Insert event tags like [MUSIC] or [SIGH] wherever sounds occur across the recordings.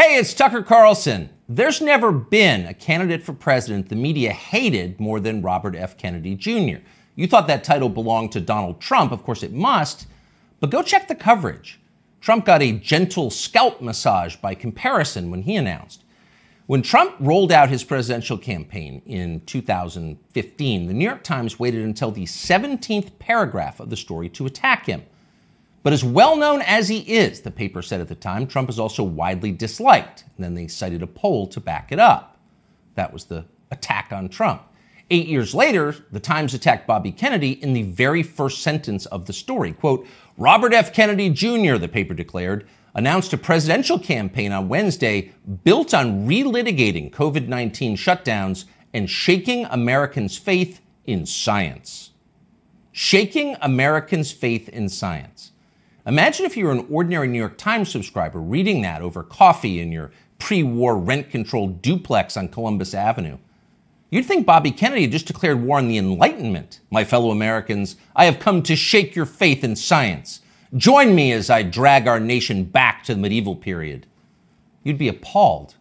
Hey, it's Tucker Carlson. There's never been a candidate for president the media hated more than Robert F. Kennedy Jr. You thought that title belonged to Donald Trump. Of course, it must. But go check the coverage. Trump got a gentle scalp massage by comparison when he announced. When Trump rolled out his presidential campaign in 2015, the New York Times waited until the 17th paragraph of the story to attack him. But as well known as he is, the paper said at the time, Trump is also widely disliked. And then they cited a poll to back it up. That was the attack on Trump. Eight years later, the Times attacked Bobby Kennedy in the very first sentence of the story. Quote, Robert F. Kennedy Jr., the paper declared, announced a presidential campaign on Wednesday built on relitigating COVID 19 shutdowns and shaking Americans' faith in science. Shaking Americans' faith in science. Imagine if you were an ordinary New York Times subscriber reading that over coffee in your pre war rent controlled duplex on Columbus Avenue. You'd think Bobby Kennedy had just declared war on the Enlightenment. My fellow Americans, I have come to shake your faith in science. Join me as I drag our nation back to the medieval period. You'd be appalled.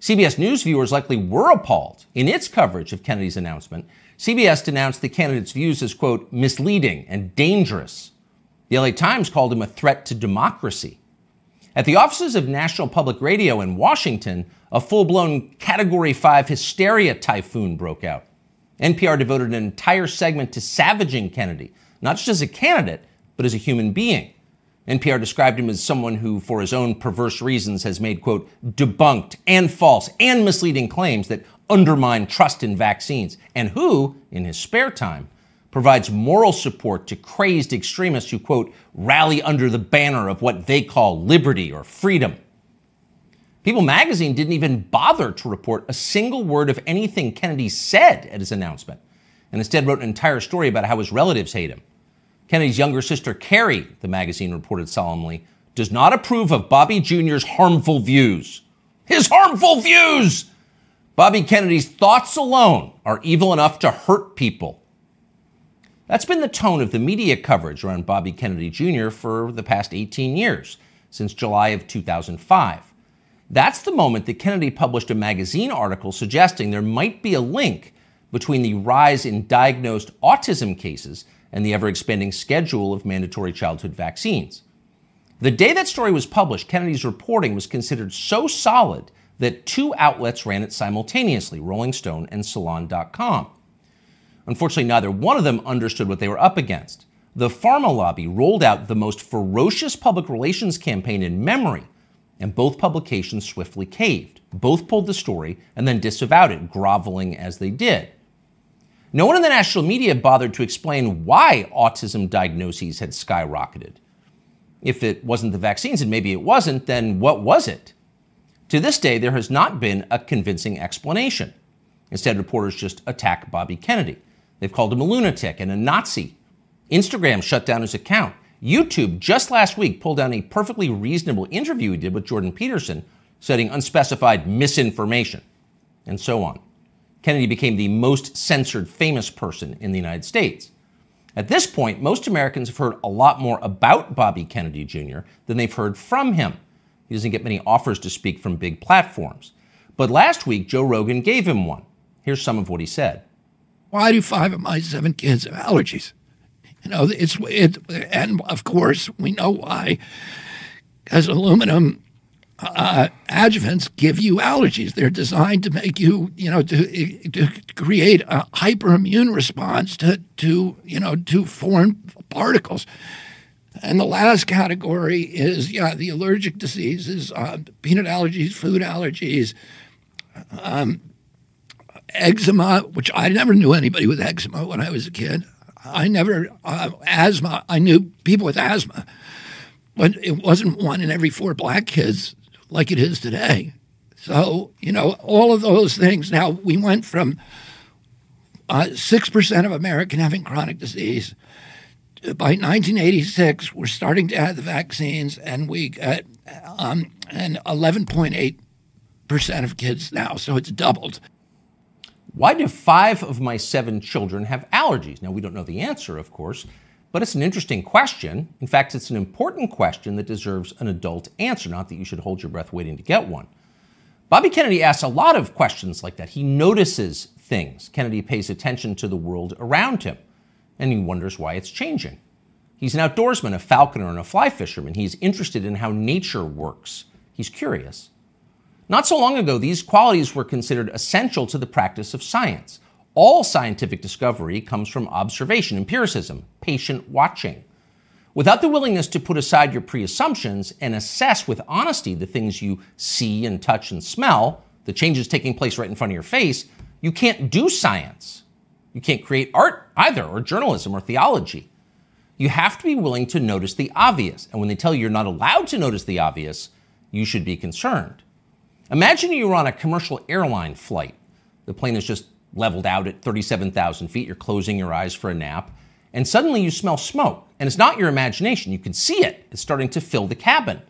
CBS News viewers likely were appalled. In its coverage of Kennedy's announcement, CBS denounced the candidate's views as, quote, misleading and dangerous. The LA Times called him a threat to democracy. At the offices of National Public Radio in Washington, a full blown Category 5 hysteria typhoon broke out. NPR devoted an entire segment to savaging Kennedy, not just as a candidate, but as a human being. NPR described him as someone who, for his own perverse reasons, has made, quote, debunked and false and misleading claims that undermine trust in vaccines, and who, in his spare time, provides moral support to crazed extremists who, quote, rally under the banner of what they call liberty or freedom. People magazine didn't even bother to report a single word of anything Kennedy said at his announcement, and instead wrote an entire story about how his relatives hate him. Kennedy's younger sister, Kerry, the magazine reported solemnly, does not approve of Bobby Jr.'s harmful views. His harmful views! Bobby Kennedy's thoughts alone are evil enough to hurt people. That's been the tone of the media coverage around Bobby Kennedy Jr. for the past 18 years, since July of 2005. That's the moment that Kennedy published a magazine article suggesting there might be a link between the rise in diagnosed autism cases and the ever expanding schedule of mandatory childhood vaccines. The day that story was published, Kennedy's reporting was considered so solid that two outlets ran it simultaneously Rolling Stone and Salon.com. Unfortunately, neither one of them understood what they were up against. The pharma lobby rolled out the most ferocious public relations campaign in memory, and both publications swiftly caved. Both pulled the story and then disavowed it, groveling as they did. No one in the national media bothered to explain why autism diagnoses had skyrocketed. If it wasn't the vaccines, and maybe it wasn't, then what was it? To this day, there has not been a convincing explanation. Instead, reporters just attack Bobby Kennedy. They've called him a lunatic and a Nazi. Instagram shut down his account. YouTube just last week pulled down a perfectly reasonable interview he did with Jordan Peterson, citing unspecified misinformation, and so on. Kennedy became the most censored famous person in the United States. At this point, most Americans have heard a lot more about Bobby Kennedy Jr. than they've heard from him. He doesn't get many offers to speak from big platforms. But last week, Joe Rogan gave him one. Here's some of what he said. Why do five of my seven kids have allergies? You know, it's it, and of course we know why, because aluminum uh, adjuvants give you allergies. They're designed to make you, you know, to, to create a hyperimmune response to, to, you know, to foreign particles. And the last category is, yeah, the allergic diseases, uh, peanut allergies, food allergies, um, eczema, which I never knew anybody with eczema when I was a kid. I never, uh, asthma, I knew people with asthma, but it wasn't one in every four black kids like it is today. So, you know, all of those things. Now, we went from uh, 6% of American having chronic disease. By 1986, we're starting to add the vaccines, and we got um, and 11.8% of kids now. So it's doubled. Why do five of my seven children have allergies? Now, we don't know the answer, of course, But it's an interesting question. In fact, it's an important question that deserves an adult answer, not that you should hold your breath waiting to get one. Bobby Kennedy asks a lot of questions like that. He notices things. Kennedy pays attention to the world around him, and he wonders why it's changing. He's an outdoorsman, a falconer, and a fly fisherman. He's interested in how nature works. He's curious. Not so long ago, these qualities were considered essential to the practice of science. All scientific discovery comes from observation, empiricism, patient watching. Without the willingness to put aside your pre assumptions and assess with honesty the things you see and touch and smell, the changes taking place right in front of your face, you can't do science. You can't create art either, or journalism, or theology. You have to be willing to notice the obvious. And when they tell you you're not allowed to notice the obvious, you should be concerned. Imagine you're on a commercial airline flight. The plane is just leveled out at 37,000 feet. You're closing your eyes for a nap. And suddenly you smell smoke. And it's not your imagination. You can see it. It's starting to fill the cabin.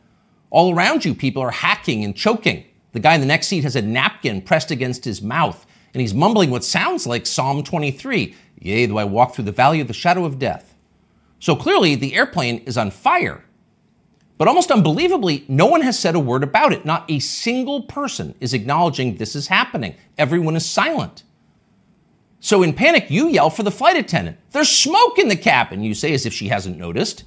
All around you, people are hacking and choking. The guy in the next seat has a napkin pressed against his mouth, and he's mumbling what sounds like Psalm 23 Yea, though I walk through the valley of the shadow of death. So clearly, the airplane is on fire. But almost unbelievably, no one has said a word about it. Not a single person is acknowledging this is happening. Everyone is silent. So in panic, you yell for the flight attendant. There's smoke in the cabin, you say as if she hasn't noticed.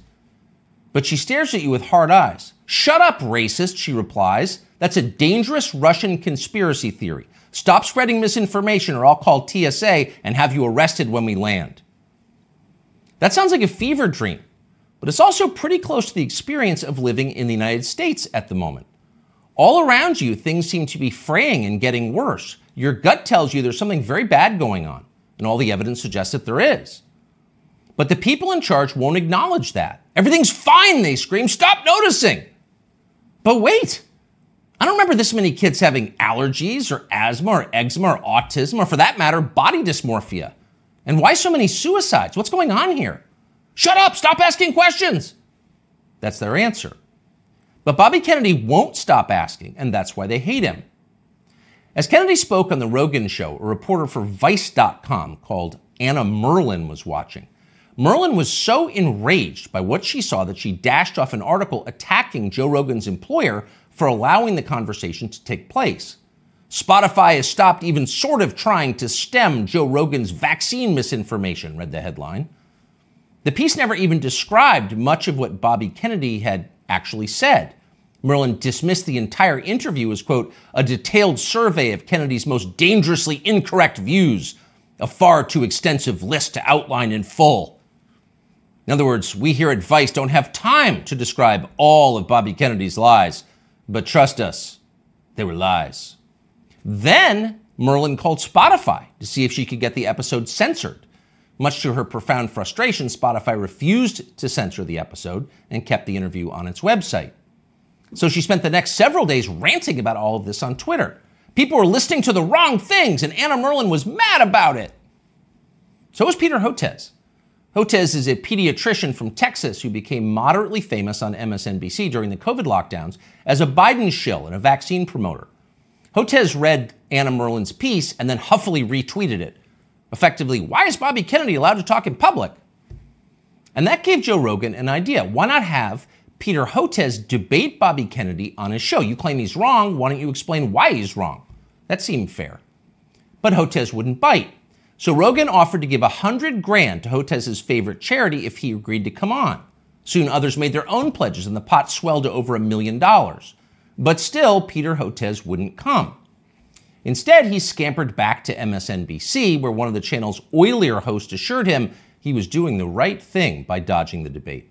But she stares at you with hard eyes. Shut up, racist, she replies. That's a dangerous Russian conspiracy theory. Stop spreading misinformation or I'll call TSA and have you arrested when we land. That sounds like a fever dream, but it's also pretty close to the experience of living in the United States at the moment. All around you, things seem to be fraying and getting worse. Your gut tells you there's something very bad going on, and all the evidence suggests that there is. But the people in charge won't acknowledge that. Everything's fine, they scream. Stop noticing. But wait, I don't remember this many kids having allergies or asthma or eczema or autism or, for that matter, body dysmorphia. And why so many suicides? What's going on here? Shut up, stop asking questions. That's their answer. But Bobby Kennedy won't stop asking, and that's why they hate him. As Kennedy spoke on The Rogan Show, a reporter for Vice.com called Anna Merlan was watching. Merlan was so enraged by what she saw that she dashed off an article attacking Joe Rogan's employer for allowing the conversation to take place. Spotify has stopped even sort of trying to stem Joe Rogan's vaccine misinformation, read the headline. The piece never even described much of what Bobby Kennedy had actually said. Merlan dismissed the entire interview as, quote, a detailed survey of Kennedy's most dangerously incorrect views, a far too extensive list to outline in full. In other words, we here at Vice don't have time to describe all of Bobby Kennedy's lies, but trust us, they were lies. Then Merlan called Spotify to see if she could get the episode censored. Much to her profound frustration, Spotify refused to censor the episode and kept the interview on its website. So she spent the next several days ranting about all of this on Twitter. People were listening to the wrong things, and Anna Merlan was mad about it. So was Peter Hotez. Hotez is a pediatrician from Texas who became moderately famous on MSNBC during the COVID lockdowns as a Biden shill and a vaccine promoter. Hotez read Anna Merlan's piece and then huffily retweeted it, Effectively, why is Bobby Kennedy allowed to talk in public? And that gave Joe Rogan an idea. Why not have Peter Hotez debate Bobby Kennedy on his show? You claim he's wrong. Why don't you explain why he's wrong? That seemed fair. But Hotez wouldn't bite. So Rogan offered to give a hundred grand to Hotez's favorite charity if he agreed to come on. Soon others made their own pledges and the pot swelled to over a million dollars. But still, Peter Hotez wouldn't come. Instead, he scampered back to MSNBC, where one of the channel's oilier hosts assured him he was doing the right thing by dodging the debate.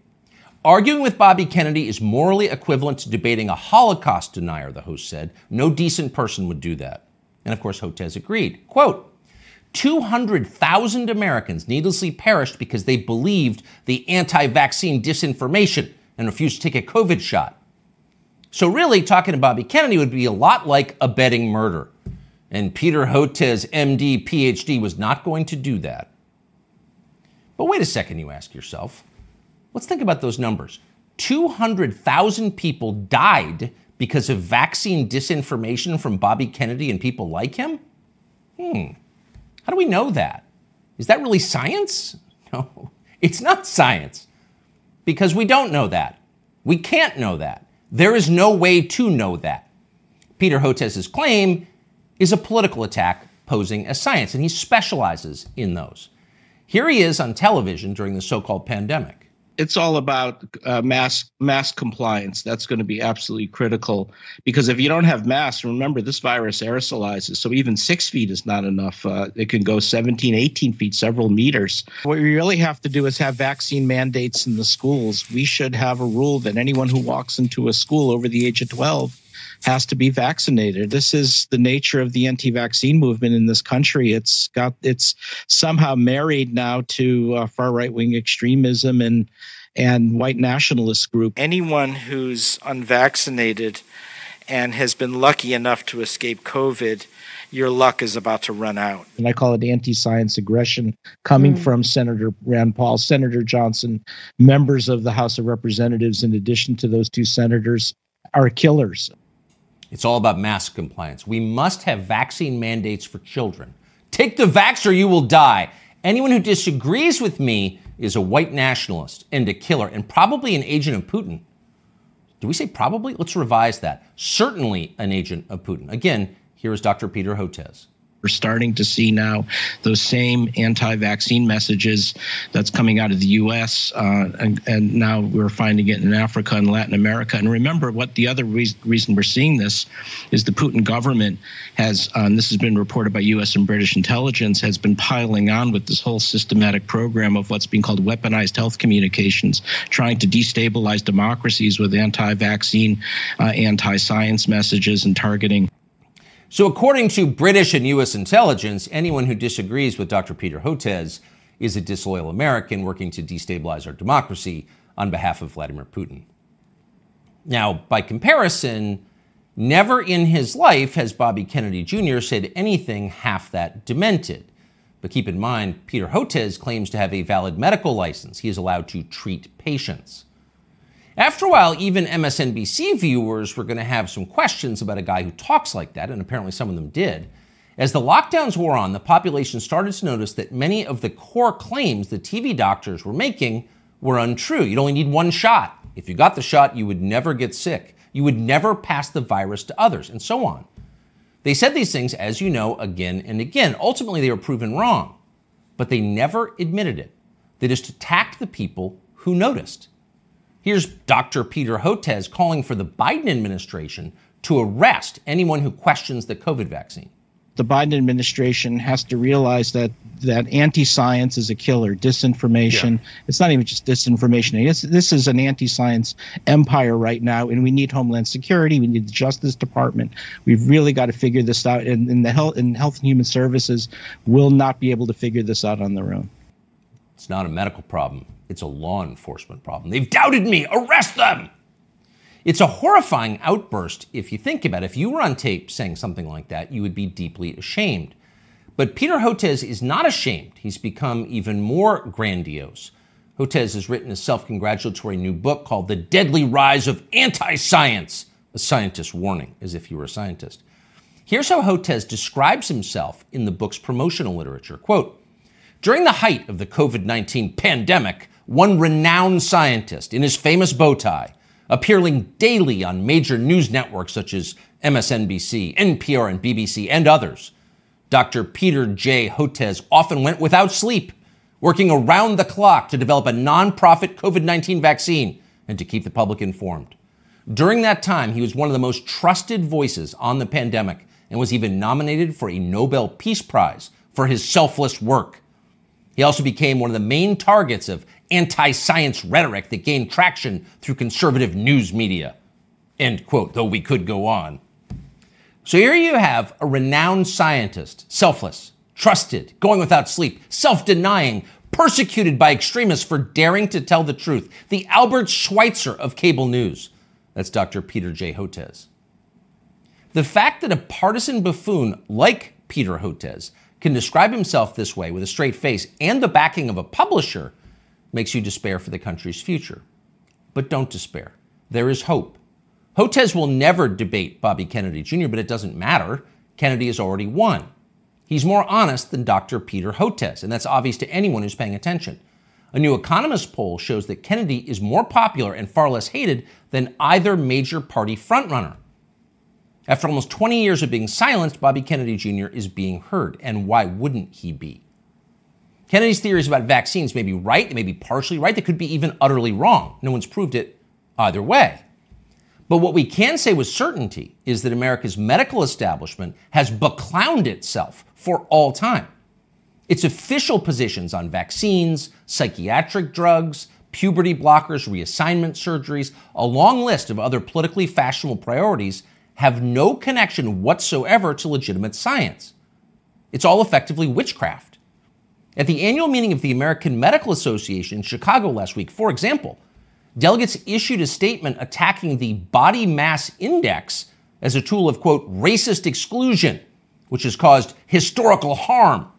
Arguing with Bobby Kennedy is morally equivalent to debating a Holocaust denier, the host said. No decent person would do that. And of course, Hotez agreed. Quote, 200,000 Americans needlessly perished because they believed the anti vaccine disinformation and refused to take a COVID shot. So, really, talking to Bobby Kennedy would be a lot like abetting murder. And Peter Hotez, MD, PhD, was not going to do that. But wait a second, you ask yourself. Let's think about those numbers. 200,000 people died because of vaccine disinformation from Bobby Kennedy and people like him? Hmm. How do we know that? Is that really science? [LAUGHS] No. It's not science because we don't know that. We can't know that. There is no way to know that. Peter Hotez's claim is a political attack posing as science, and he specializes in those. Here he is on television during the so called pandemic it's all about uh, mask mask compliance. That's going to be absolutely critical because if you don't have masks, remember this virus aerosolizes. So even six feet is not enough. Uh, it can go 17, 18 feet, several meters. What we really have to do is have vaccine mandates in the schools. We should have a rule that anyone who walks into a school over the age of 12 has to be vaccinated. This is the nature of the anti-vaccine movement in this country. It's got it's somehow married now to uh, far right-wing extremism and and white nationalist group. Anyone who's unvaccinated and has been lucky enough to escape COVID, your luck is about to run out. And I call it anti science aggression coming mm. from Senator Rand Paul, Senator Johnson, members of the House of Representatives, in addition to those two senators, are killers. It's all about mask compliance. We must have vaccine mandates for children. Take the vax or you will die. Anyone who disagrees with me is a white nationalist and a killer and probably an agent of Putin. Do we say probably? Let's revise that. Certainly an agent of Putin. Again, here is Dr. Peter Hotez. We're starting to see now those same anti-vaccine messages that's coming out of the U.S. Uh, and, and, now we're finding it in Africa and Latin America. And remember, what the other re- reason we're seeing this is the Putin government has, uh, and this has been reported by U.S. and British intelligence, has been piling on with this whole systematic program of what's being called weaponized health communications, trying to destabilize democracies with anti-vaccine, uh, anti-science messages and targeting so, according to British and U.S. intelligence, anyone who disagrees with Dr. Peter Hotez is a disloyal American working to destabilize our democracy on behalf of Vladimir Putin. Now, by comparison, never in his life has Bobby Kennedy Jr. said anything half that demented. But keep in mind, Peter Hotez claims to have a valid medical license. He is allowed to treat patients. After a while, even MSNBC viewers were going to have some questions about a guy who talks like that, and apparently some of them did. As the lockdowns wore on, the population started to notice that many of the core claims the TV doctors were making were untrue. You'd only need one shot. If you got the shot, you would never get sick. You would never pass the virus to others, and so on. They said these things, as you know, again and again. Ultimately, they were proven wrong, but they never admitted it. They just attacked the people who noticed. Here's Dr. Peter Hotez calling for the Biden administration to arrest anyone who questions the COVID vaccine. The Biden administration has to realize that that anti-science is a killer. Disinformation. Yeah. It's not even just disinformation. It's, this is an anti-science empire right now, and we need Homeland Security. We need the Justice Department. We've really got to figure this out. And, and the health and Health and Human Services will not be able to figure this out on their own. It's not a medical problem. It's a law enforcement problem. They've doubted me. Arrest them. It's a horrifying outburst if you think about it. If you were on tape saying something like that, you would be deeply ashamed. But Peter Hotez is not ashamed. He's become even more grandiose. Hotez has written a self congratulatory new book called The Deadly Rise of Anti Science, a scientist's warning, as if you were a scientist. Here's how Hotez describes himself in the book's promotional literature. Quote, During the height of the COVID 19 pandemic, one renowned scientist in his famous bow tie, appearing daily on major news networks such as MSNBC, NPR, and BBC, and others. Dr. Peter J. Hotez often went without sleep, working around the clock to develop a nonprofit COVID 19 vaccine and to keep the public informed. During that time, he was one of the most trusted voices on the pandemic and was even nominated for a Nobel Peace Prize for his selfless work. He also became one of the main targets of anti science rhetoric that gained traction through conservative news media. End quote, though we could go on. So here you have a renowned scientist, selfless, trusted, going without sleep, self denying, persecuted by extremists for daring to tell the truth, the Albert Schweitzer of cable news. That's Dr. Peter J. Hotez. The fact that a partisan buffoon like Peter Hotez can describe himself this way with a straight face and the backing of a publisher makes you despair for the country's future. But don't despair. There is hope. Hotez will never debate Bobby Kennedy Jr., but it doesn't matter. Kennedy has already won. He's more honest than Dr. Peter Hotez, and that's obvious to anyone who's paying attention. A new Economist poll shows that Kennedy is more popular and far less hated than either major party frontrunner. After almost 20 years of being silenced, Bobby Kennedy Jr. is being heard. And why wouldn't he be? Kennedy's theories about vaccines may be right, they may be partially right, they could be even utterly wrong. No one's proved it either way. But what we can say with certainty is that America's medical establishment has beclowned itself for all time. Its official positions on vaccines, psychiatric drugs, puberty blockers, reassignment surgeries, a long list of other politically fashionable priorities have no connection whatsoever to legitimate science. It's all effectively witchcraft. At the annual meeting of the American Medical Association in Chicago last week, for example, delegates issued a statement attacking the body mass index as a tool of, quote, racist exclusion, which has caused historical harm.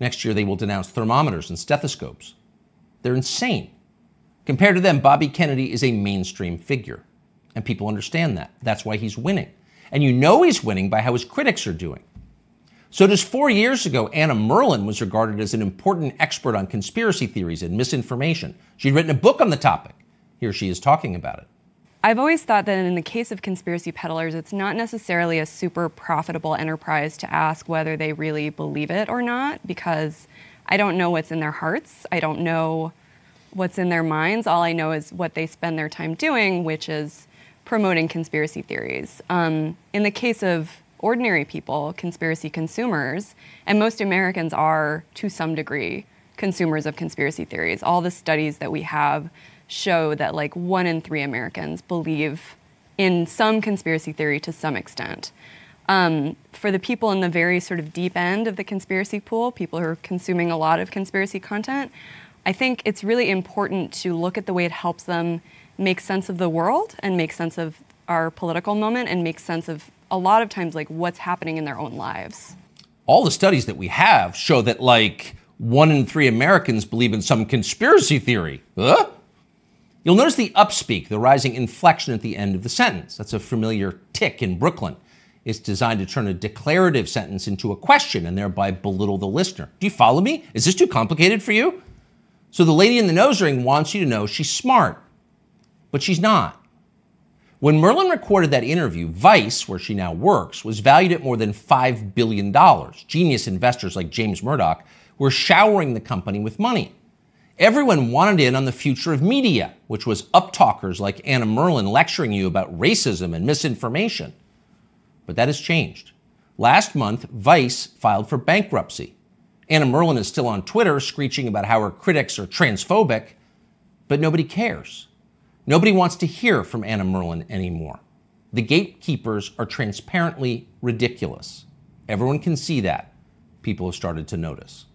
Next year, they will denounce thermometers and stethoscopes. They're insane. Compared to them, Bobby Kennedy is a mainstream figure, and people understand that. That's why he's winning. And you know he's winning by how his critics are doing. So just four years ago, Anna Merlan was regarded as an important expert on conspiracy theories and misinformation. She'd written a book on the topic. Here she is talking about it. I've always thought that in the case of conspiracy peddlers, it's not necessarily a super profitable enterprise to ask whether they really believe it or not, because I don't know what's in their hearts. I don't know what's in their minds. All I know is what they spend their time doing, which is promoting conspiracy theories. Um, in the case of ordinary people, conspiracy consumers, and most Americans are, to some degree, consumers of conspiracy theories. All the studies that we have show that like one in three Americans believe in some conspiracy theory to some extent. Um, for the people in the very sort of deep end of the conspiracy pool, people who are consuming a lot of conspiracy content, I think it's really important to look at the way it helps them make sense of the world and make sense of our political moment and make sense of a lot of times like what's happening in their own lives. All the studies that we have show that like one in three Americans believe in some conspiracy theory. Huh? You'll notice the upspeak, the rising inflection at the end of the sentence. That's a familiar tic in Brooklyn. It's designed to turn a declarative sentence into a question and thereby belittle the listener. Do you follow me? Is this too complicated for you? So the lady in the nose ring wants you to know she's smart, but she's not. When Merlan recorded that interview, Vice, where she now works, was valued at more than $5 billion. Genius investors like James Murdoch were showering the company with money. Everyone wanted in on the future of media, which was uptalkers like Anna Merlan lecturing you about racism and misinformation. But that has changed. Last month, Vice filed for bankruptcy. Anna Merlan is still on Twitter screeching about how her critics are transphobic, but nobody cares. Nobody wants to hear from Anna Merlan anymore. The gatekeepers are transparently ridiculous. Everyone can see that. People have started to notice.